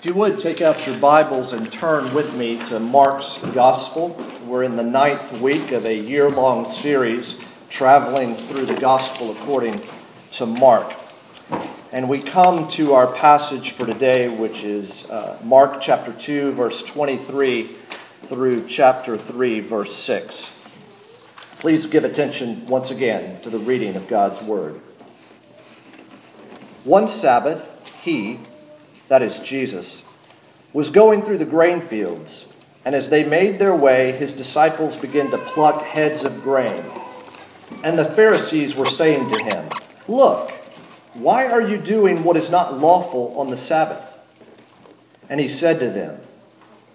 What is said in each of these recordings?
If you would take out your Bibles and turn with me to Mark's Gospel. We're in the ninth week of a year long series traveling through the Gospel according to Mark. And we come to our passage for today, which is uh, Mark chapter 2, verse 23 through chapter 3, verse 6. Please give attention once again to the reading of God's Word. One Sabbath, he, that is Jesus, was going through the grain fields, and as they made their way, his disciples began to pluck heads of grain. And the Pharisees were saying to him, Look, why are you doing what is not lawful on the Sabbath? And he said to them,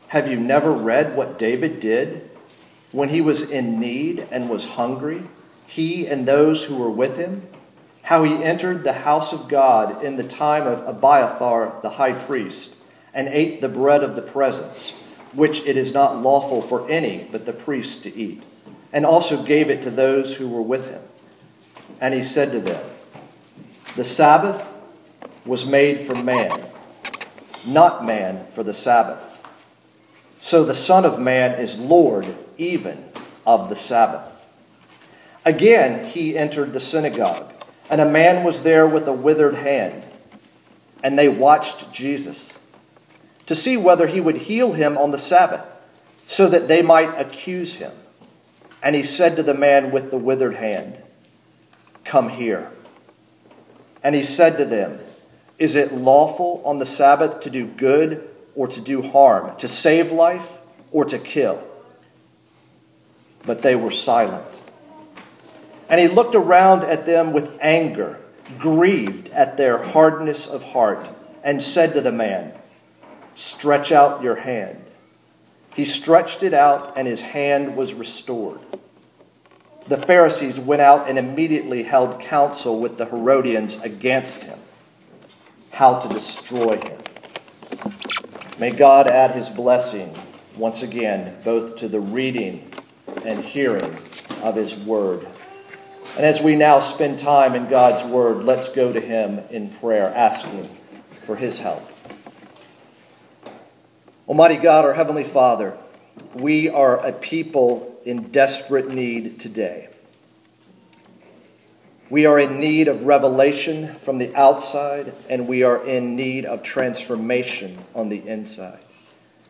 Have you never read what David did when he was in need and was hungry, he and those who were with him? How he entered the house of God in the time of Abiathar the high priest, and ate the bread of the presence, which it is not lawful for any but the priest to eat, and also gave it to those who were with him. And he said to them, The Sabbath was made for man, not man for the Sabbath. So the Son of Man is Lord even of the Sabbath. Again, he entered the synagogue and a man was there with a withered hand. And they watched Jesus to see whether he would heal him on the Sabbath, so that they might accuse him. And he said to the man with the withered hand, Come here. And he said to them, Is it lawful on the Sabbath to do good or to do harm, to save life or to kill? But they were silent. And he looked around at them with anger, grieved at their hardness of heart, and said to the man, Stretch out your hand. He stretched it out, and his hand was restored. The Pharisees went out and immediately held counsel with the Herodians against him, how to destroy him. May God add his blessing once again, both to the reading and hearing of his word. And as we now spend time in God's Word, let's go to Him in prayer, asking for His help. Almighty God, our Heavenly Father, we are a people in desperate need today. We are in need of revelation from the outside, and we are in need of transformation on the inside.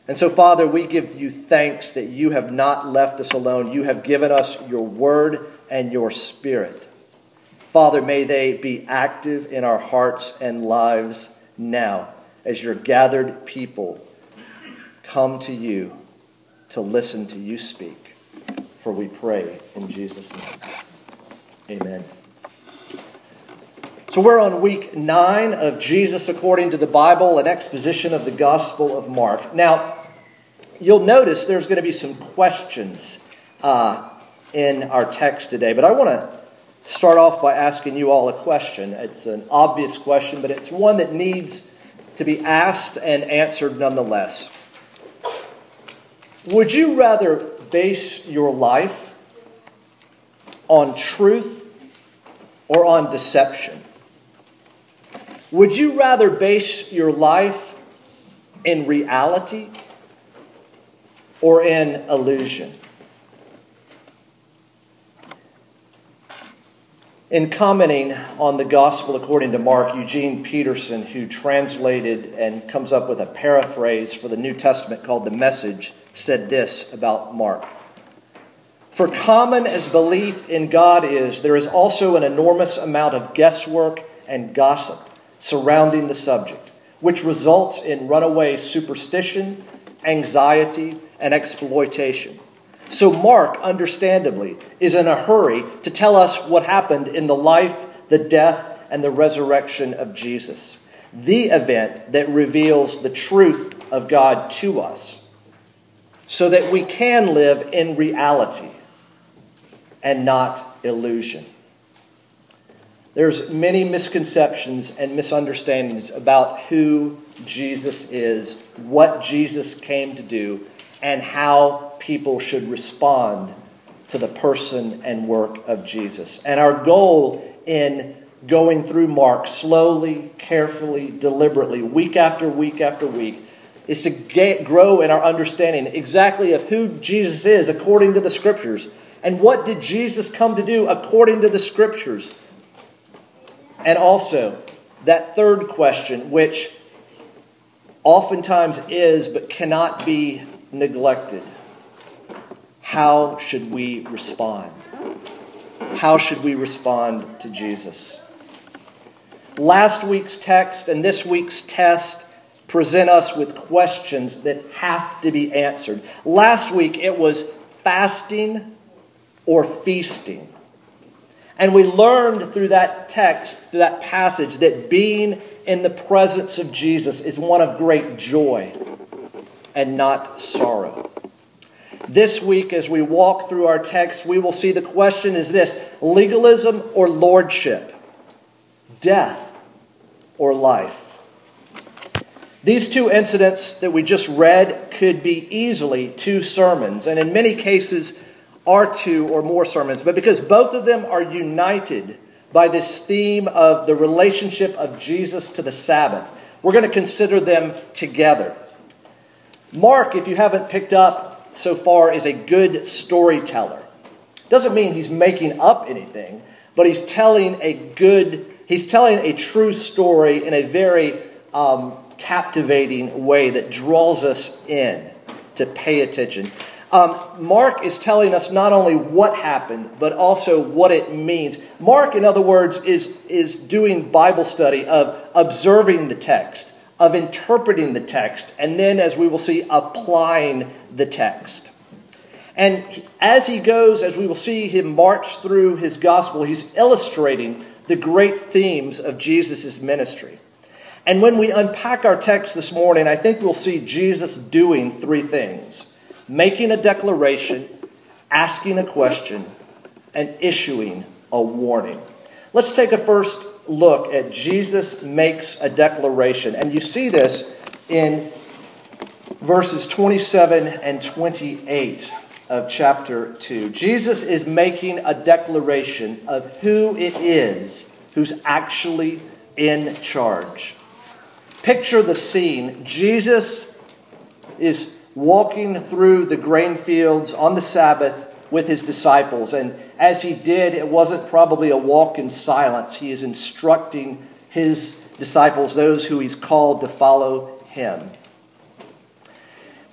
And so, Father, we give you thanks that you have not left us alone. You have given us your word and your spirit. Father, may they be active in our hearts and lives now as your gathered people come to you to listen to you speak. For we pray in Jesus' name. Amen. So we're on week nine of Jesus according to the Bible, an exposition of the Gospel of Mark. Now, you'll notice there's going to be some questions uh, in our text today, but I want to start off by asking you all a question. It's an obvious question, but it's one that needs to be asked and answered nonetheless. Would you rather base your life on truth or on deception? Would you rather base your life in reality or in illusion? In commenting on the gospel according to Mark, Eugene Peterson, who translated and comes up with a paraphrase for the New Testament called the Message, said this about Mark. For common as belief in God is, there is also an enormous amount of guesswork and gossip surrounding the subject, which results in runaway superstition, anxiety, and exploitation. So, Mark, understandably, is in a hurry to tell us what happened in the life, the death, and the resurrection of Jesus, the event that reveals the truth of God to us, so that we can live in reality and not illusion. There's many misconceptions and misunderstandings about who Jesus is, what Jesus came to do, and how people should respond to the person and work of Jesus. And our goal in going through Mark slowly, carefully, deliberately, week after week after week, is to get, grow in our understanding exactly of who Jesus is according to the Scriptures. And what did Jesus come to do according to the Scriptures? And also, that third question, which oftentimes is but cannot be neglected how should we respond? How should we respond to Jesus? Last week's text and this week's test present us with questions that have to be answered. Last week it was fasting or feasting. And we learned through that text, through that passage, that being in the presence of Jesus is one of great joy and not sorrow. This week, as we walk through our text, we will see the question is this legalism or lordship, death or life. These two incidents that we just read could be easily two sermons, and in many cases are two or more sermons, but because both of them are united by this theme of the relationship of Jesus to the Sabbath, we're going to consider them together. Mark, if you haven't picked up so far is a good storyteller. Doesn't mean he's making up anything, but he's telling a good, he's telling a true story in a very um, captivating way that draws us in to pay attention. Um, Mark is telling us not only what happened, but also what it means. Mark, in other words, is, is doing Bible study of observing the text, of interpreting the text, and then, as we will see, applying the text. And as he goes, as we will see him march through his gospel, he's illustrating the great themes of Jesus' ministry. And when we unpack our text this morning, I think we'll see Jesus doing three things making a declaration, asking a question, and issuing a warning. Let's take a first look at Jesus makes a declaration. And you see this in verses 27 and 28 of chapter 2. Jesus is making a declaration of who it is who's actually in charge. Picture the scene. Jesus is walking through the grain fields on the Sabbath with his disciples. And as he did, it wasn't probably a walk in silence. He is instructing his disciples, those who he's called to follow him.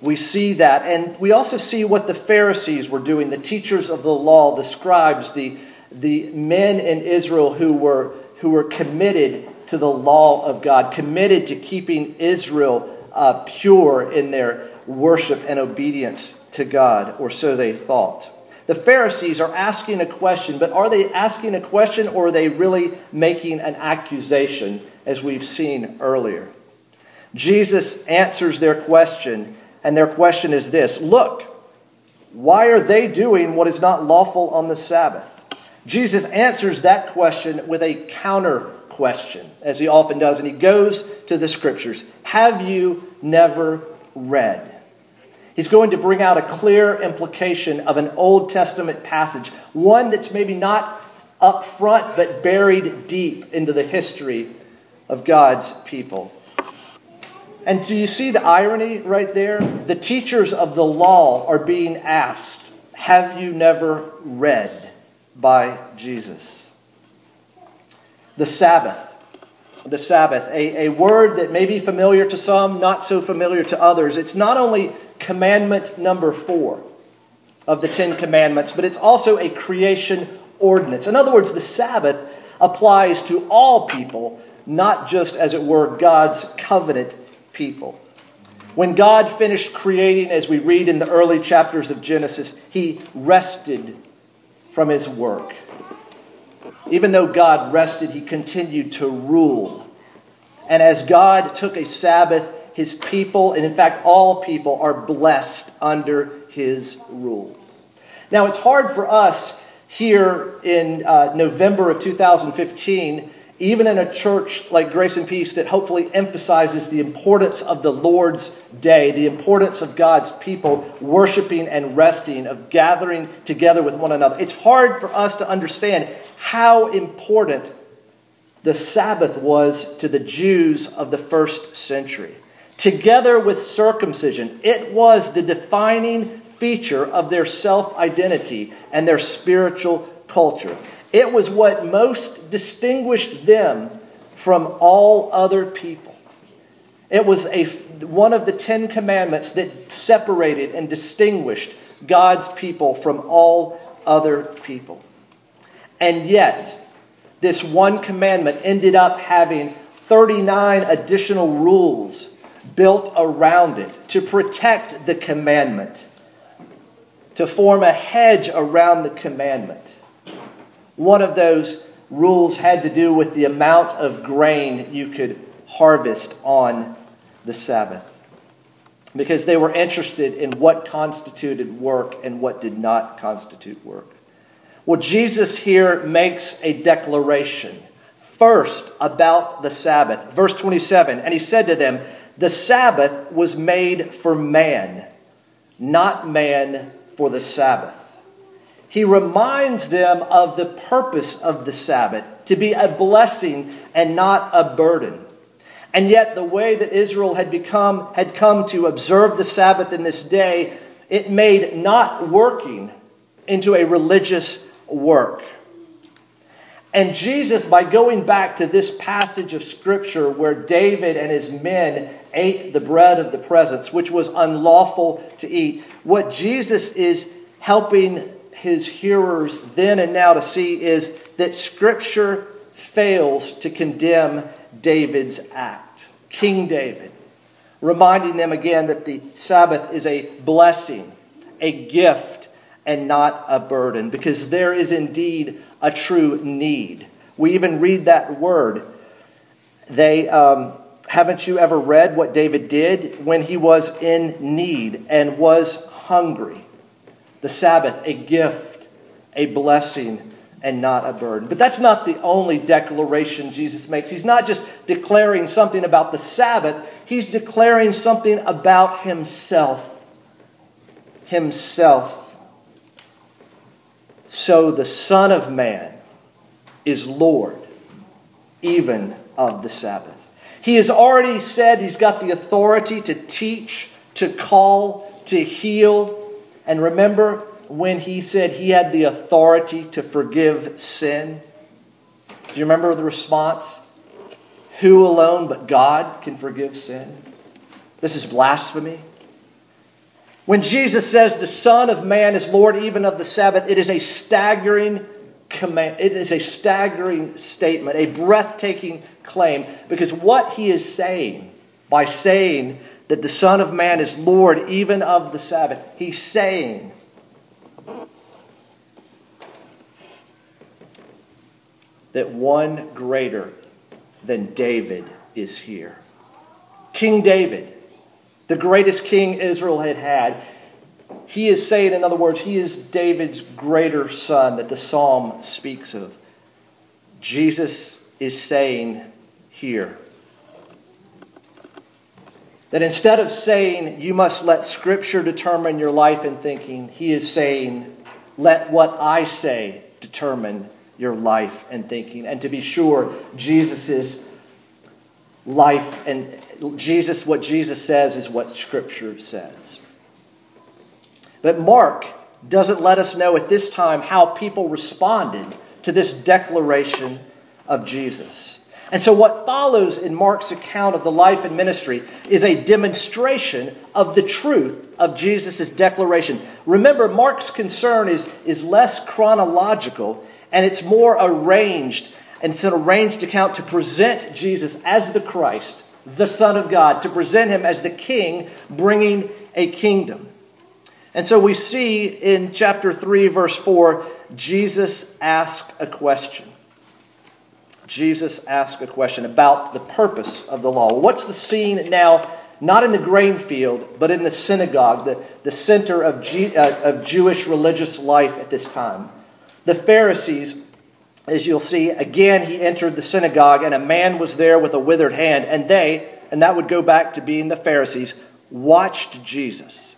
We see that. And we also see what the Pharisees were doing, the teachers of the law, the scribes, the, the men in Israel who were, who were committed to the law of God, committed to keeping Israel uh, pure in their worship and obedience to God, or so they thought. The Pharisees are asking a question, but are they asking a question or are they really making an accusation, as we've seen earlier? Jesus answers their question and their question is this Look, why are they doing what is not lawful on the Sabbath? Jesus answers that question with a counter question, as he often does, and he goes to the scriptures. Have you never read? He's going to bring out a clear implication of an Old Testament passage, one that's maybe not up front, but buried deep into the history of God's people. And do you see the irony right there? The teachers of the law are being asked, Have you never read by Jesus? The Sabbath. The Sabbath, a, a word that may be familiar to some, not so familiar to others. It's not only commandment number four of the Ten Commandments, but it's also a creation ordinance. In other words, the Sabbath applies to all people, not just, as it were, God's covenant people. When God finished creating, as we read in the early chapters of Genesis, he rested from his work. Even though God rested, he continued to rule. And as God took a Sabbath, his people, and in fact all people, are blessed under his rule. Now, it's hard for us here in uh, November of 2015 even in a church like Grace and Peace that hopefully emphasizes the importance of the Lord's day, the importance of God's people worshiping and resting, of gathering together with one another. It's hard for us to understand how important the Sabbath was to the Jews of the first century. Together with circumcision, it was the defining feature of their self identity and their spiritual culture. It was what most distinguished them from all other people. It was a, one of the Ten Commandments that separated and distinguished God's people from all other people. And yet, this one commandment ended up having 39 additional rules built around it to protect the commandment, to form a hedge around the commandment. One of those rules had to do with the amount of grain you could harvest on the Sabbath because they were interested in what constituted work and what did not constitute work. Well, Jesus here makes a declaration first about the Sabbath. Verse 27 And he said to them, The Sabbath was made for man, not man for the Sabbath. He reminds them of the purpose of the Sabbath to be a blessing and not a burden. And yet, the way that Israel had become had come to observe the Sabbath in this day, it made not working into a religious work. And Jesus, by going back to this passage of Scripture where David and his men ate the bread of the presence, which was unlawful to eat, what Jesus is helping his hearers then and now to see is that Scripture fails to condemn David's act. King David, reminding them again that the Sabbath is a blessing, a gift and not a burden, because there is indeed a true need. We even read that word. They, um, haven't you ever read what David did when he was in need and was hungry? The Sabbath, a gift, a blessing, and not a burden. But that's not the only declaration Jesus makes. He's not just declaring something about the Sabbath, he's declaring something about himself. Himself. So the Son of Man is Lord, even of the Sabbath. He has already said he's got the authority to teach, to call, to heal. And remember when he said he had the authority to forgive sin? Do you remember the response? Who alone but God can forgive sin? This is blasphemy. When Jesus says the Son of Man is Lord even of the Sabbath, it is a staggering command. It is a staggering statement, a breathtaking claim, because what he is saying by saying that the Son of Man is Lord even of the Sabbath, he's saying that one greater than David is here. King David the greatest king Israel had had. He is saying, in other words, he is David's greater son that the psalm speaks of. Jesus is saying here that instead of saying you must let Scripture determine your life and thinking, he is saying, let what I say determine your life and thinking. And to be sure, Jesus' life and Jesus, what Jesus says is what Scripture says. But Mark doesn't let us know at this time how people responded to this declaration of Jesus. And so, what follows in Mark's account of the life and ministry is a demonstration of the truth of Jesus' declaration. Remember, Mark's concern is, is less chronological and it's more arranged, and it's an arranged account to present Jesus as the Christ the Son of God, to present him as the king bringing a kingdom. And so we see in chapter 3, verse 4, Jesus asked a question. Jesus asked a question about the purpose of the law. What's the scene now, not in the grain field, but in the synagogue, the, the center of, G, uh, of Jewish religious life at this time? The Pharisees as you'll see, again he entered the synagogue, and a man was there with a withered hand. And they, and that would go back to being the Pharisees, watched Jesus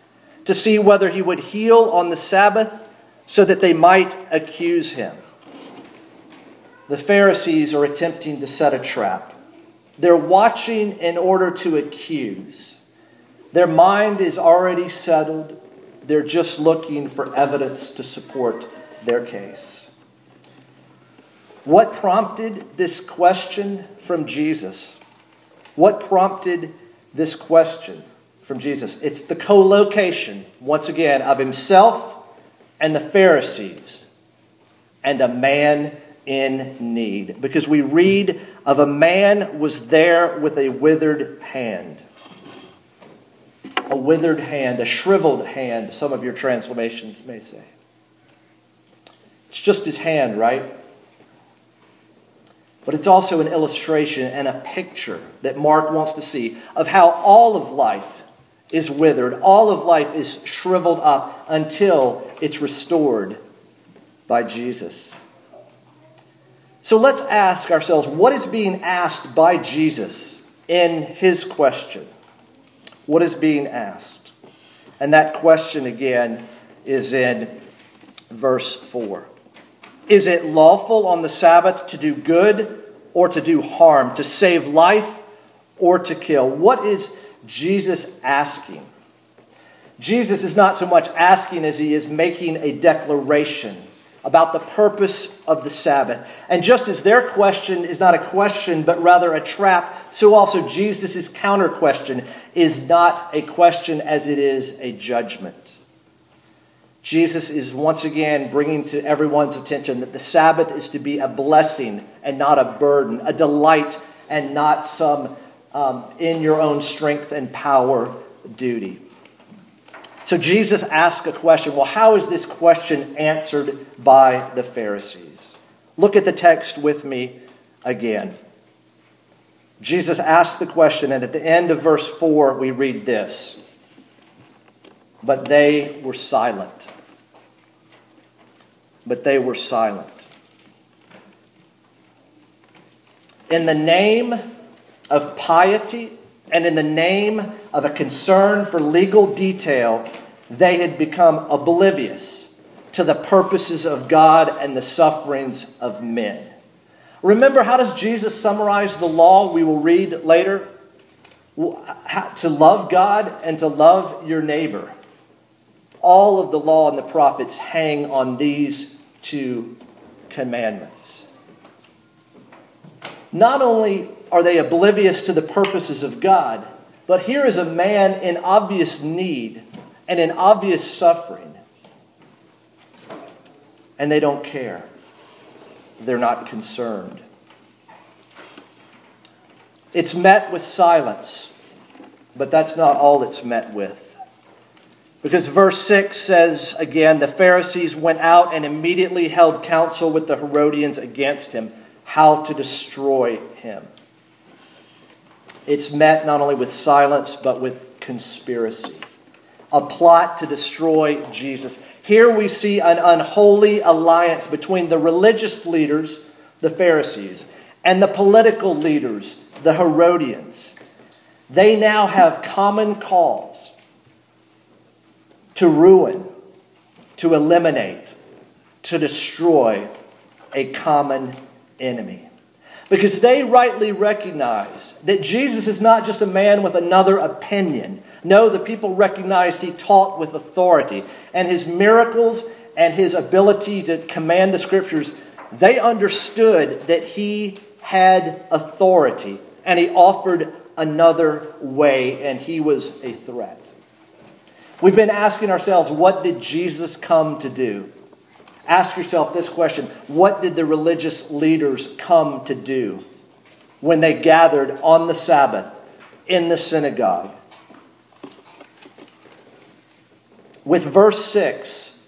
to see whether he would heal on the Sabbath so that they might accuse him. the Pharisees are attempting to set a trap. They're watching in order to accuse. Their mind is already settled. They're just looking for evidence to support their case. What prompted this question from Jesus? What prompted this question from Jesus? It's the co location, once again, of himself and the Pharisees and a man in need. Because we read of a man was there with a withered hand. A withered hand, a shriveled hand, some of your translations may say. It's just his hand, right? But it's also an illustration and a picture that Mark wants to see of how all of life is withered, all of life is shriveled up until it's restored by Jesus. So let's ask ourselves what is being asked by Jesus in his question? What is being asked? And that question again is in verse 4. Is it lawful on the Sabbath to do good or to do harm, to save life or to kill? What is Jesus asking? Jesus is not so much asking as he is making a declaration about the purpose of the Sabbath. And just as their question is not a question, but rather a trap, so also Jesus' counter question is not a question as it is a judgment. Jesus is once again bringing to everyone's attention that the Sabbath is to be a blessing and not a burden, a delight and not some um, in your own strength and power duty. So Jesus asked a question. Well, how is this question answered by the Pharisees? Look at the text with me again. Jesus asked the question, and at the end of verse 4, we read this But they were silent. But they were silent. In the name of piety, and in the name of a concern for legal detail, they had become oblivious to the purposes of God and the sufferings of men. Remember, how does Jesus summarize the law we will read later? To love God and to love your neighbor. All of the law and the prophets hang on these two commandments. Not only are they oblivious to the purposes of God? But here is a man in obvious need and in obvious suffering. And they don't care. They're not concerned. It's met with silence, but that's not all it's met with. Because verse 6 says again, the Pharisees went out and immediately held counsel with the Herodians against him, how to destroy him. It's met not only with silence, but with conspiracy. A plot to destroy Jesus. Here we see an unholy alliance between the religious leaders, the Pharisees, and the political leaders, the Herodians. They now have common cause to ruin, to eliminate, to destroy a common enemy because they rightly recognized that Jesus is not just a man with another opinion. No, the people recognized he taught with authority, and his miracles and his ability to command the scriptures, they understood that he had authority, and he offered another way, and he was a threat. We've been asking ourselves, what did Jesus come to do? Ask yourself this question What did the religious leaders come to do when they gathered on the Sabbath in the synagogue? With verse 6,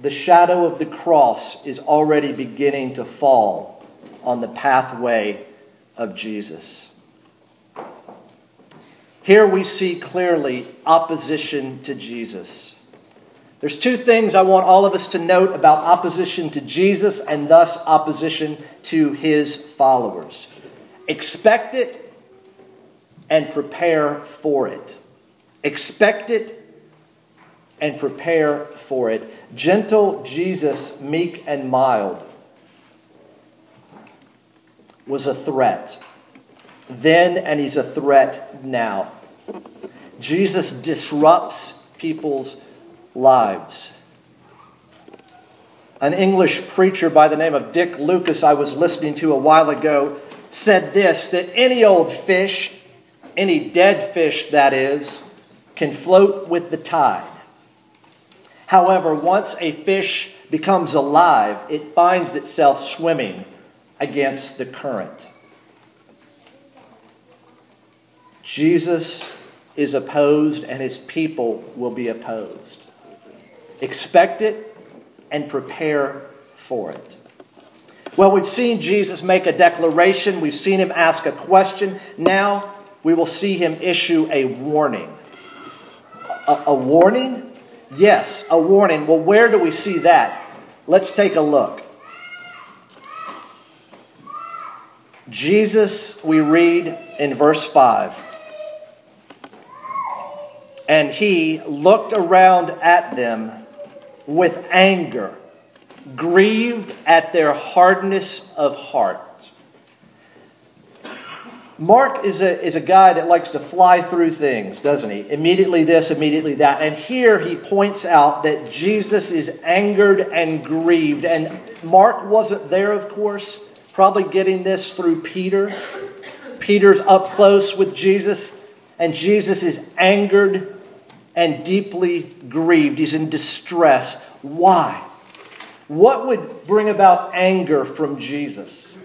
the shadow of the cross is already beginning to fall on the pathway of Jesus. Here we see clearly opposition to Jesus. There's two things I want all of us to note about opposition to Jesus and thus opposition to his followers. Expect it and prepare for it. Expect it and prepare for it. Gentle Jesus, meek and mild. was a threat then, and he's a threat now. Jesus disrupts people's lives. An English preacher by the name of Dick Lucas, I was listening to a while ago, said this that any old fish, any dead fish that is, can float with the tide. However, once a fish becomes alive, it finds itself swimming against the current. Jesus is opposed and his people will be opposed. Expect it and prepare for it. Well, we've seen Jesus make a declaration, we've seen him ask a question. Now we will see him issue a warning. A, a warning? Yes, a warning. Well, where do we see that? Let's take a look. Jesus, we read in verse 5 and he looked around at them with anger, grieved at their hardness of heart. Mark is a, is a guy that likes to fly through things, doesn't he? Immediately this, immediately that. And here he points out that Jesus is angered and grieved. And Mark wasn't there, of course, probably getting this through Peter. Peter's up close with Jesus, and Jesus is angered and deeply grieved. He's in distress. Why? What would bring about anger from Jesus?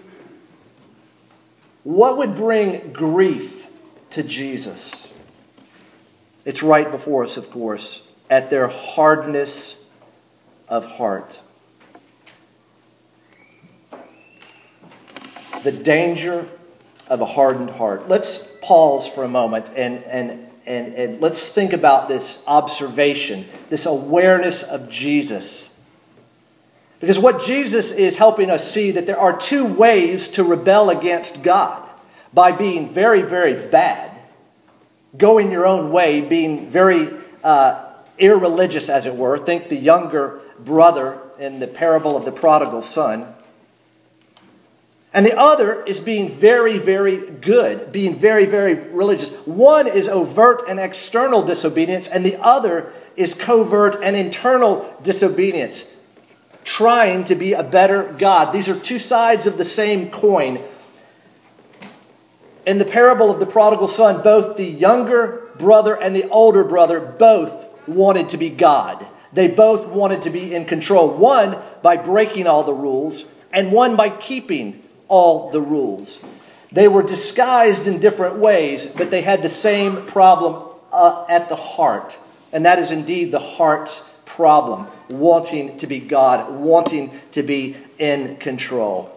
What would bring grief to Jesus? It's right before us, of course, at their hardness of heart. The danger of a hardened heart. Let's pause for a moment and, and and, and let's think about this observation, this awareness of Jesus. Because what Jesus is helping us see that there are two ways to rebel against God by being very, very bad, going your own way, being very uh, irreligious, as it were. Think the younger brother in the parable of the prodigal son. And the other is being very, very good, being very, very religious. One is overt and external disobedience, and the other is covert and internal disobedience, trying to be a better God. These are two sides of the same coin. In the parable of the prodigal son, both the younger brother and the older brother both wanted to be God. They both wanted to be in control. One by breaking all the rules, and one by keeping all the rules. They were disguised in different ways, but they had the same problem uh, at the heart. And that is indeed the heart's problem wanting to be God, wanting to be in control.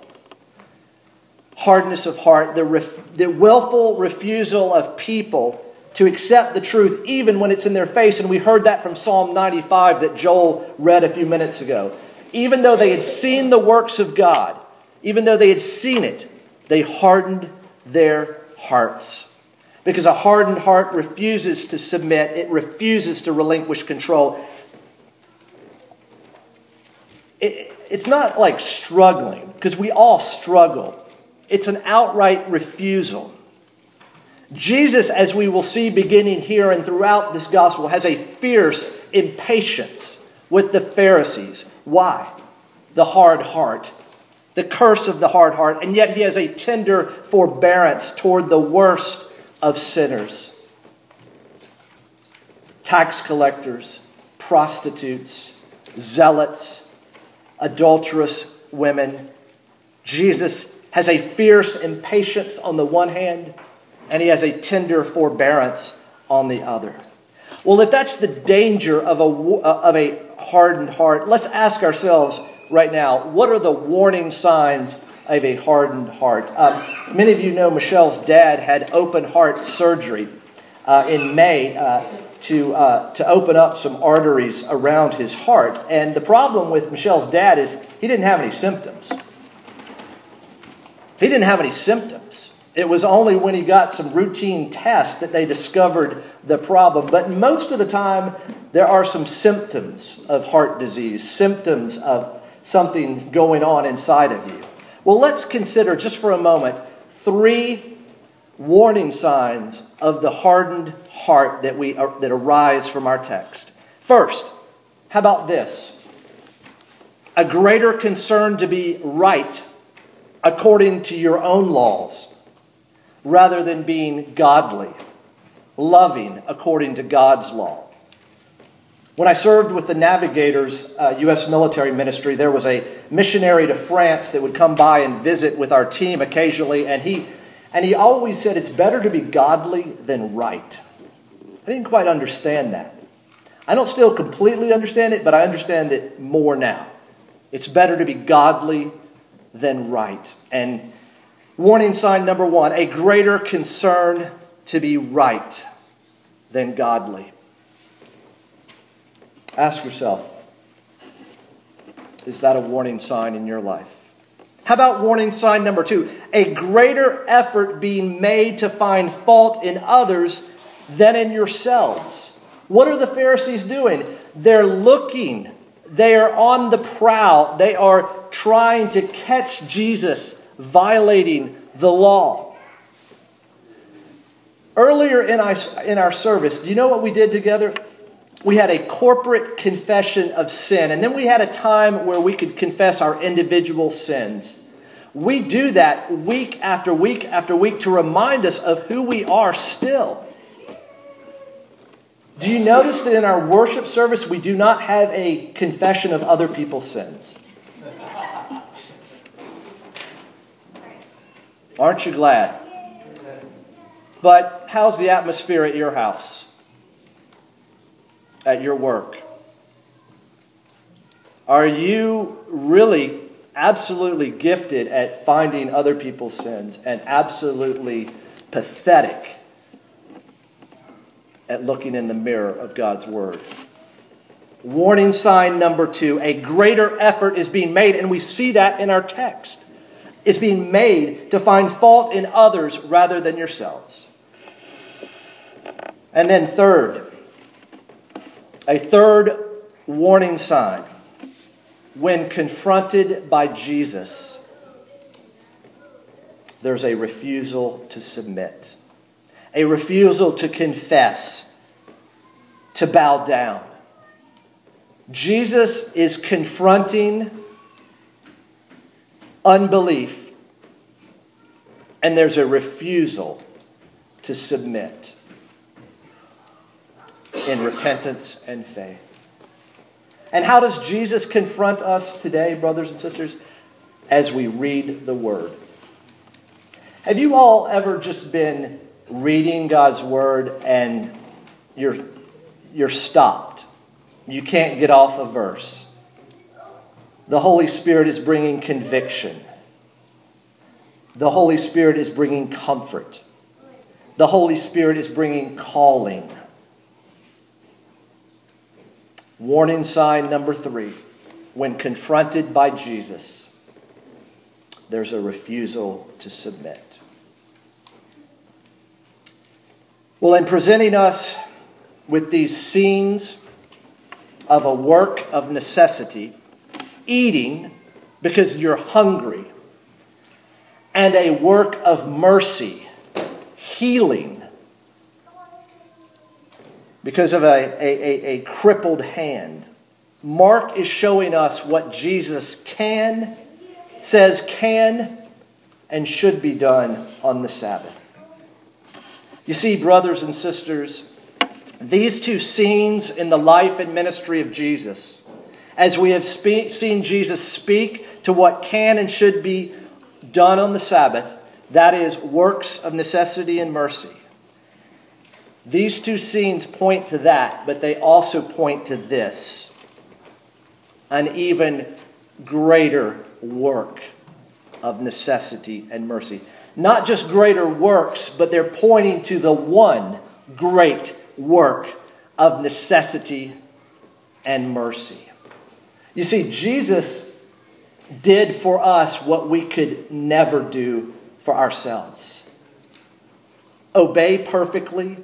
Hardness of heart, the, ref- the willful refusal of people to accept the truth even when it's in their face. And we heard that from Psalm 95 that Joel read a few minutes ago. Even though they had seen the works of God, even though they had seen it, they hardened their hearts. Because a hardened heart refuses to submit, it refuses to relinquish control. It, it's not like struggling, because we all struggle. It's an outright refusal. Jesus, as we will see beginning here and throughout this gospel, has a fierce impatience with the Pharisees. Why? The hard heart the curse of the hard heart, and yet he has a tender forbearance toward the worst of sinners tax collectors, prostitutes, zealots, adulterous women. Jesus has a fierce impatience on the one hand, and he has a tender forbearance on the other. Well, if that's the danger of a, of a hardened heart, let's ask ourselves right now, what are the warning signs of a hardened heart? Um, many of you know Michelle's dad had open heart surgery uh, in May uh, to, uh, to open up some arteries around his heart. And the problem with Michelle's dad is he didn't have any symptoms. He didn't have any symptoms. It was only when he got some routine tests that they discovered the problem. But most of the time, there are some symptoms of heart disease, symptoms of something going on inside of you. Well, let's consider just for a moment three warning signs of the hardened heart that, we, uh, that arise from our text. First, how about this? A greater concern to be right according to your own laws rather than being godly, loving according to God's law. When I served with the Navigators uh, U.S. military ministry, there was a missionary to France that would come by and visit with our team occasionally, and he, and he always said, It's better to be godly than right. I didn't quite understand that. I don't still completely understand it, but I understand it more now. It's better to be godly than right. And warning sign number one a greater concern to be right than godly. Ask yourself is that a warning sign in your life? How about warning sign number two? A greater effort being made to find fault in others than in yourselves. What are the Pharisees doing? They're looking, they are on the prowl, they are trying to catch Jesus violating the law. Earlier in our, in our service, do you know what we did together? We had a corporate confession of sin, and then we had a time where we could confess our individual sins. We do that week after week after week to remind us of who we are still. Do you notice that in our worship service we do not have a confession of other people's sins? Aren't you glad? But how's the atmosphere at your house? At your work? Are you really absolutely gifted at finding other people's sins and absolutely pathetic at looking in the mirror of God's Word? Warning sign number two a greater effort is being made, and we see that in our text. Is being made to find fault in others rather than yourselves. And then, third, a third warning sign when confronted by Jesus, there's a refusal to submit, a refusal to confess, to bow down. Jesus is confronting unbelief, and there's a refusal to submit in repentance and faith. And how does Jesus confront us today, brothers and sisters? As we read the Word. Have you all ever just been reading God's Word and you're, you're stopped? You can't get off a verse. The Holy Spirit is bringing conviction. The Holy Spirit is bringing comfort. The Holy Spirit is bringing calling. Warning sign number three when confronted by Jesus, there's a refusal to submit. Well, in presenting us with these scenes of a work of necessity, eating because you're hungry, and a work of mercy, healing because of a, a, a, a crippled hand. Mark is showing us what Jesus can, says can, and should be done on the Sabbath. You see, brothers and sisters, these two scenes in the life and ministry of Jesus, as we have spe- seen Jesus speak to what can and should be done on the Sabbath, that is, works of necessity and mercy. These two scenes point to that, but they also point to this an even greater work of necessity and mercy. Not just greater works, but they're pointing to the one great work of necessity and mercy. You see, Jesus did for us what we could never do for ourselves obey perfectly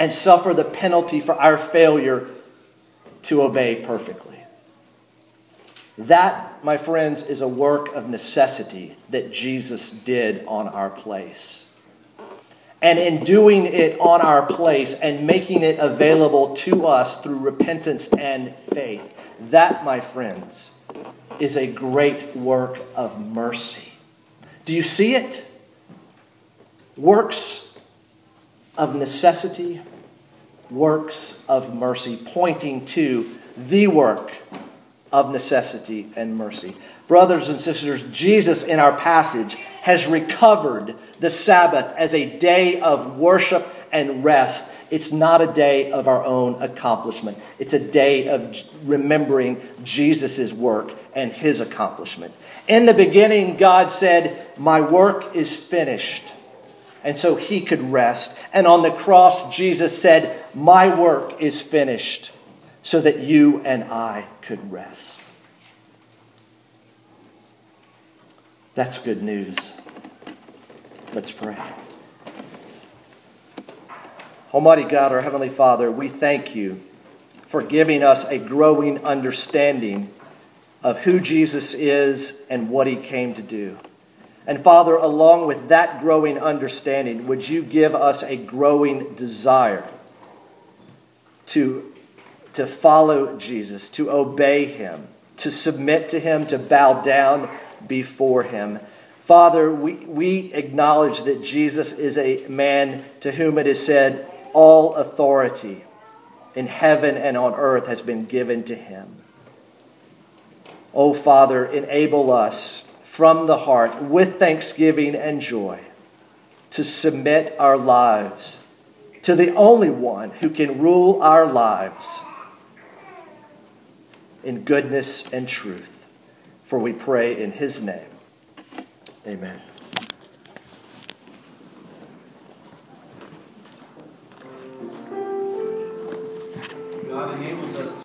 and suffer the penalty for our failure to obey perfectly. That, my friends, is a work of necessity that Jesus did on our place. And in doing it on our place and making it available to us through repentance and faith, that, my friends, is a great work of mercy. Do you see it? Works of necessity, works of mercy, pointing to the work of necessity and mercy. Brothers and sisters, Jesus in our passage has recovered the Sabbath as a day of worship and rest. It's not a day of our own accomplishment, it's a day of remembering Jesus' work and his accomplishment. In the beginning, God said, My work is finished. And so he could rest. And on the cross, Jesus said, My work is finished so that you and I could rest. That's good news. Let's pray. Almighty God, our Heavenly Father, we thank you for giving us a growing understanding of who Jesus is and what he came to do. And Father, along with that growing understanding, would you give us a growing desire to, to follow Jesus, to obey him, to submit to him, to bow down before him? Father, we, we acknowledge that Jesus is a man to whom it is said, All authority in heaven and on earth has been given to him. Oh, Father, enable us from the heart with thanksgiving and joy to submit our lives to the only one who can rule our lives in goodness and truth. For we pray in his name. Amen. God